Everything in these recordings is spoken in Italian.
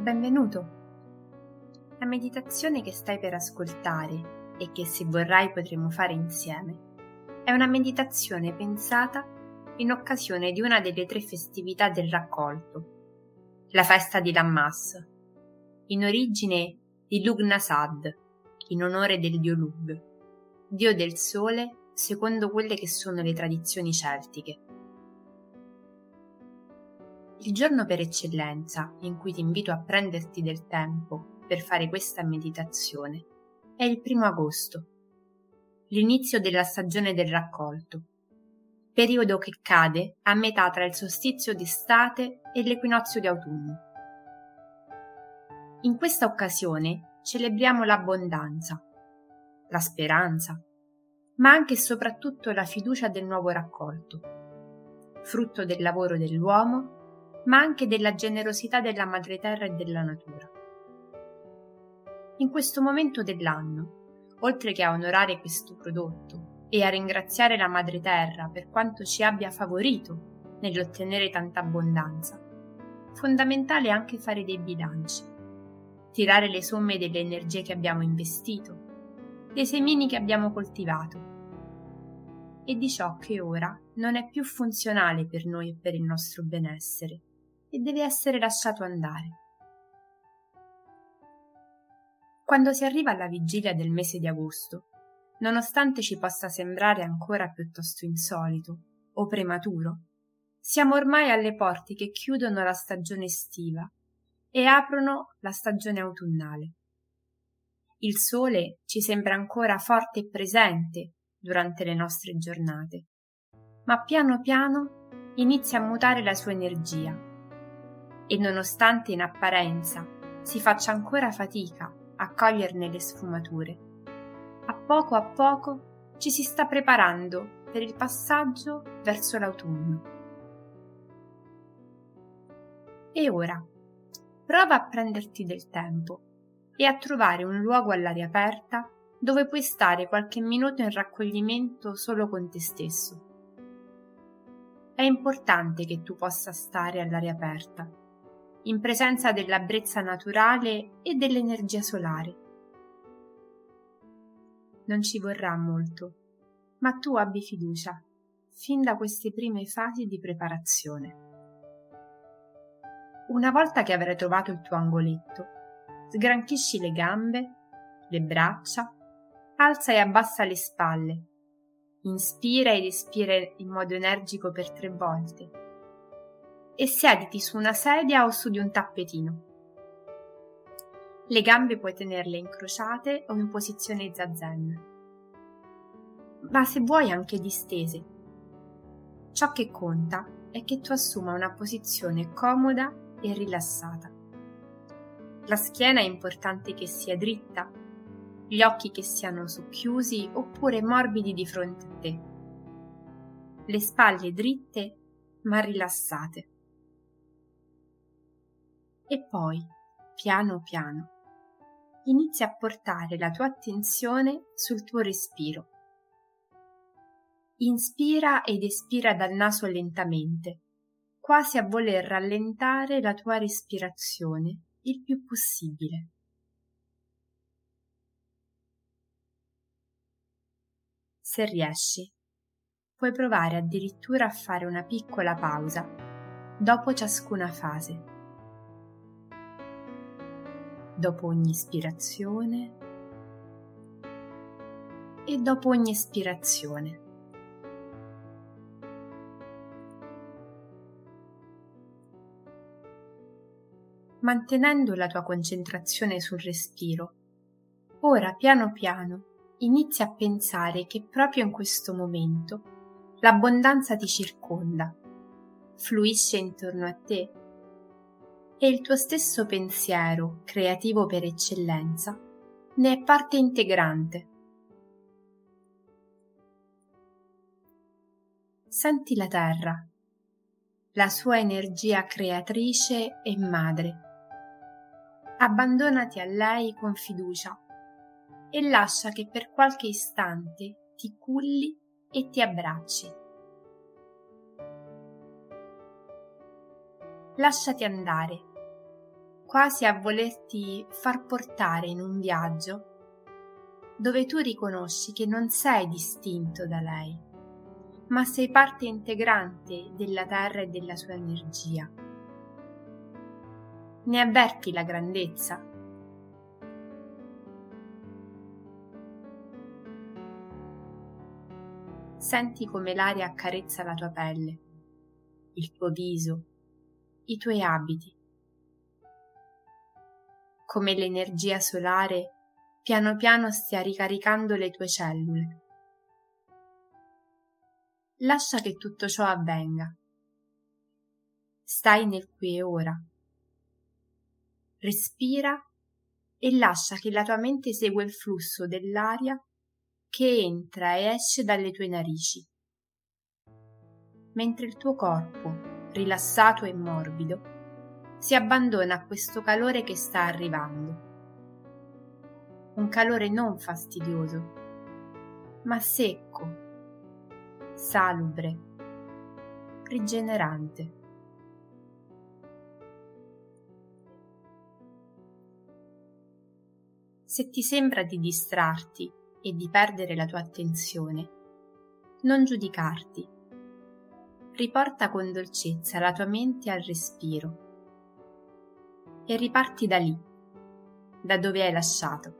Benvenuto. La meditazione che stai per ascoltare e che se vorrai potremo fare insieme è una meditazione pensata in occasione di una delle tre festività del raccolto, la festa di Lammas, in origine di Lugnasad, in onore del dio Lug, dio del sole secondo quelle che sono le tradizioni celtiche. Il giorno per eccellenza in cui ti invito a prenderti del tempo per fare questa meditazione è il primo agosto, l'inizio della stagione del raccolto, periodo che cade a metà tra il solstizio d'estate e l'equinozio di autunno. In questa occasione celebriamo l'abbondanza, la speranza, ma anche e soprattutto la fiducia del nuovo raccolto, frutto del lavoro dell'uomo ma anche della generosità della madre terra e della natura. In questo momento dell'anno, oltre che a onorare questo prodotto e a ringraziare la madre terra per quanto ci abbia favorito nell'ottenere tanta abbondanza, fondamentale è anche fare dei bilanci, tirare le somme delle energie che abbiamo investito, dei semini che abbiamo coltivato e di ciò che ora non è più funzionale per noi e per il nostro benessere e deve essere lasciato andare. Quando si arriva alla vigilia del mese di agosto, nonostante ci possa sembrare ancora piuttosto insolito o prematuro, siamo ormai alle porte che chiudono la stagione estiva e aprono la stagione autunnale. Il sole ci sembra ancora forte e presente durante le nostre giornate, ma piano piano inizia a mutare la sua energia e nonostante in apparenza si faccia ancora fatica a coglierne le sfumature, a poco a poco ci si sta preparando per il passaggio verso l'autunno. E ora, prova a prenderti del tempo e a trovare un luogo all'aria aperta dove puoi stare qualche minuto in raccoglimento solo con te stesso. È importante che tu possa stare all'aria aperta in presenza della brezza naturale e dell'energia solare. Non ci vorrà molto, ma tu abbi fiducia fin da queste prime fasi di preparazione. Una volta che avrai trovato il tuo angoletto, sgranchisci le gambe, le braccia, alza e abbassa le spalle, inspira ed espira in modo energico per tre volte e siediti su una sedia o su di un tappetino. Le gambe puoi tenerle incrociate o in posizione zazen, ma se vuoi anche distese. Ciò che conta è che tu assuma una posizione comoda e rilassata. La schiena è importante che sia dritta, gli occhi che siano socchiusi oppure morbidi di fronte a te, le spalle dritte ma rilassate e poi, piano piano, inizia a portare la tua attenzione sul tuo respiro. Inspira ed espira dal naso lentamente, quasi a voler rallentare la tua respirazione il più possibile. Se riesci, puoi provare addirittura a fare una piccola pausa dopo ciascuna fase dopo ogni ispirazione e dopo ogni espirazione. Mantenendo la tua concentrazione sul respiro, ora piano piano inizia a pensare che proprio in questo momento l'abbondanza ti circonda, fluisce intorno a te e il tuo stesso pensiero, creativo per eccellenza, ne è parte integrante. Senti la terra, la sua energia creatrice e madre. Abbandonati a lei con fiducia e lascia che per qualche istante ti culli e ti abbracci. Lasciati andare quasi a volerti far portare in un viaggio dove tu riconosci che non sei distinto da lei, ma sei parte integrante della Terra e della sua energia. Ne avverti la grandezza? Senti come l'aria accarezza la tua pelle, il tuo viso, i tuoi abiti. Come l'energia solare piano piano stia ricaricando le tue cellule. Lascia che tutto ciò avvenga. Stai nel qui e ora. Respira e lascia che la tua mente segua il flusso dell'aria che entra e esce dalle tue narici, mentre il tuo corpo, rilassato e morbido, si abbandona a questo calore che sta arrivando un calore non fastidioso, ma secco, salubre, rigenerante. Se ti sembra di distrarti e di perdere la tua attenzione, non giudicarti. Riporta con dolcezza la tua mente al respiro e riparti da lì, da dove hai lasciato.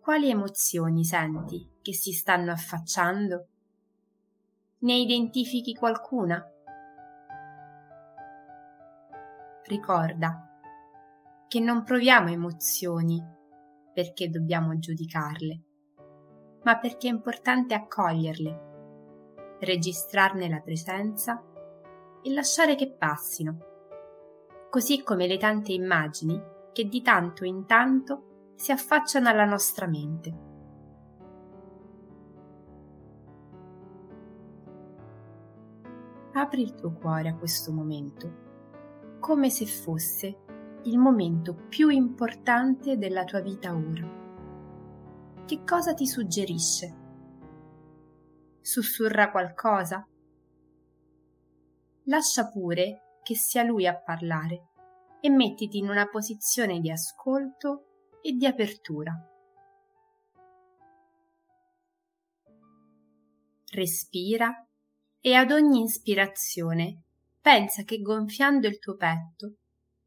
Quali emozioni senti che si stanno affacciando? Ne identifichi qualcuna? Ricorda che non proviamo emozioni perché dobbiamo giudicarle, ma perché è importante accoglierle, registrarne la presenza e lasciare che passino, così come le tante immagini che di tanto in tanto si affacciano alla nostra mente. Apri il tuo cuore a questo momento, come se fosse il momento più importante della tua vita ora. Che cosa ti suggerisce? Sussurra qualcosa? Lascia pure che sia lui a parlare e mettiti in una posizione di ascolto e di apertura. Respira e ad ogni ispirazione pensa che gonfiando il tuo petto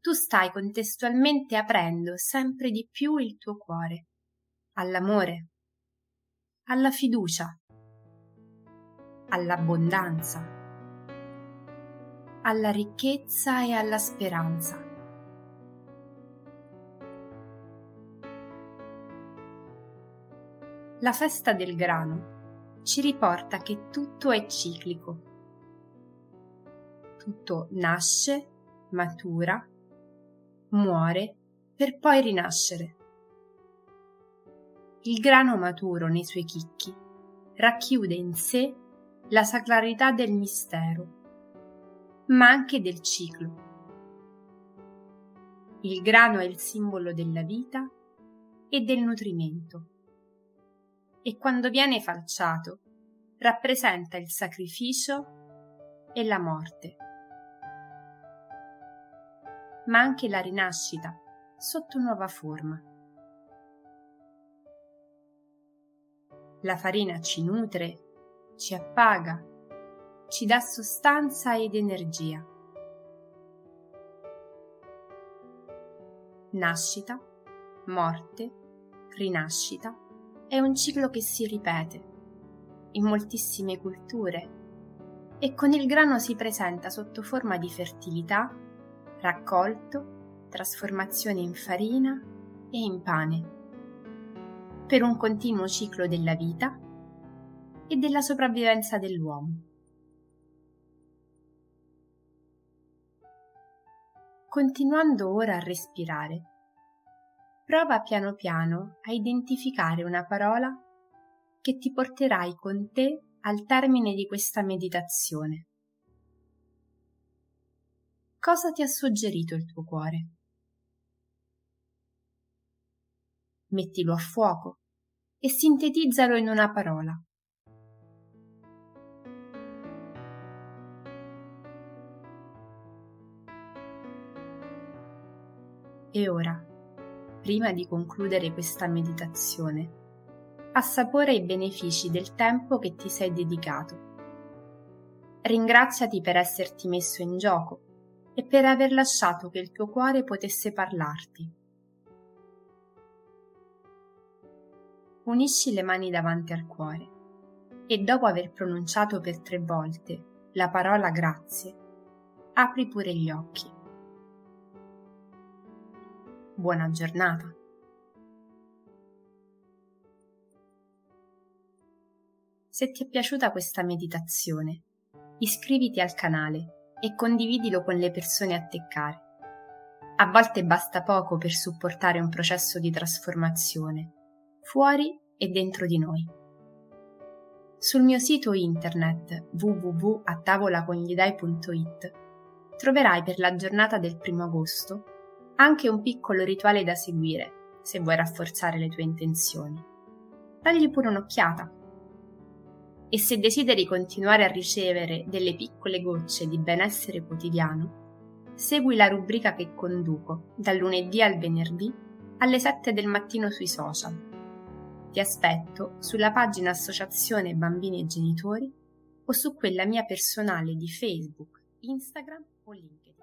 tu stai contestualmente aprendo sempre di più il tuo cuore all'amore, alla fiducia, all'abbondanza, alla ricchezza e alla speranza. La festa del grano ci riporta che tutto è ciclico. Tutto nasce, matura, muore per poi rinascere. Il grano maturo nei suoi chicchi racchiude in sé la sacralità del mistero, ma anche del ciclo. Il grano è il simbolo della vita e del nutrimento e quando viene falciato rappresenta il sacrificio e la morte, ma anche la rinascita sotto nuova forma. La farina ci nutre, ci appaga, ci dà sostanza ed energia. Nascita, morte, rinascita è un ciclo che si ripete in moltissime culture e con il grano si presenta sotto forma di fertilità, raccolto, trasformazione in farina e in pane, per un continuo ciclo della vita e della sopravvivenza dell'uomo. Continuando ora a respirare, prova piano piano a identificare una parola che ti porterai con te al termine di questa meditazione. Cosa ti ha suggerito il tuo cuore? Mettilo a fuoco e sintetizzalo in una parola. E ora, prima di concludere questa meditazione, assapora i benefici del tempo che ti sei dedicato. Ringraziati per esserti messo in gioco e per aver lasciato che il tuo cuore potesse parlarti. Unisci le mani davanti al cuore e dopo aver pronunciato per tre volte la parola grazie, apri pure gli occhi. Buona giornata. Se ti è piaciuta questa meditazione, iscriviti al canale e condividilo con le persone a te care. A volte basta poco per supportare un processo di trasformazione, fuori e dentro di noi. Sul mio sito internet www.attavolaconglidai.it troverai per la giornata del primo agosto anche un piccolo rituale da seguire se vuoi rafforzare le tue intenzioni. Dagli pure un'occhiata e se desideri continuare a ricevere delle piccole gocce di benessere quotidiano, segui la rubrica che conduco dal lunedì al venerdì alle 7 del mattino sui social. Ti aspetto sulla pagina Associazione Bambini e Genitori o su quella mia personale di Facebook, Instagram o LinkedIn.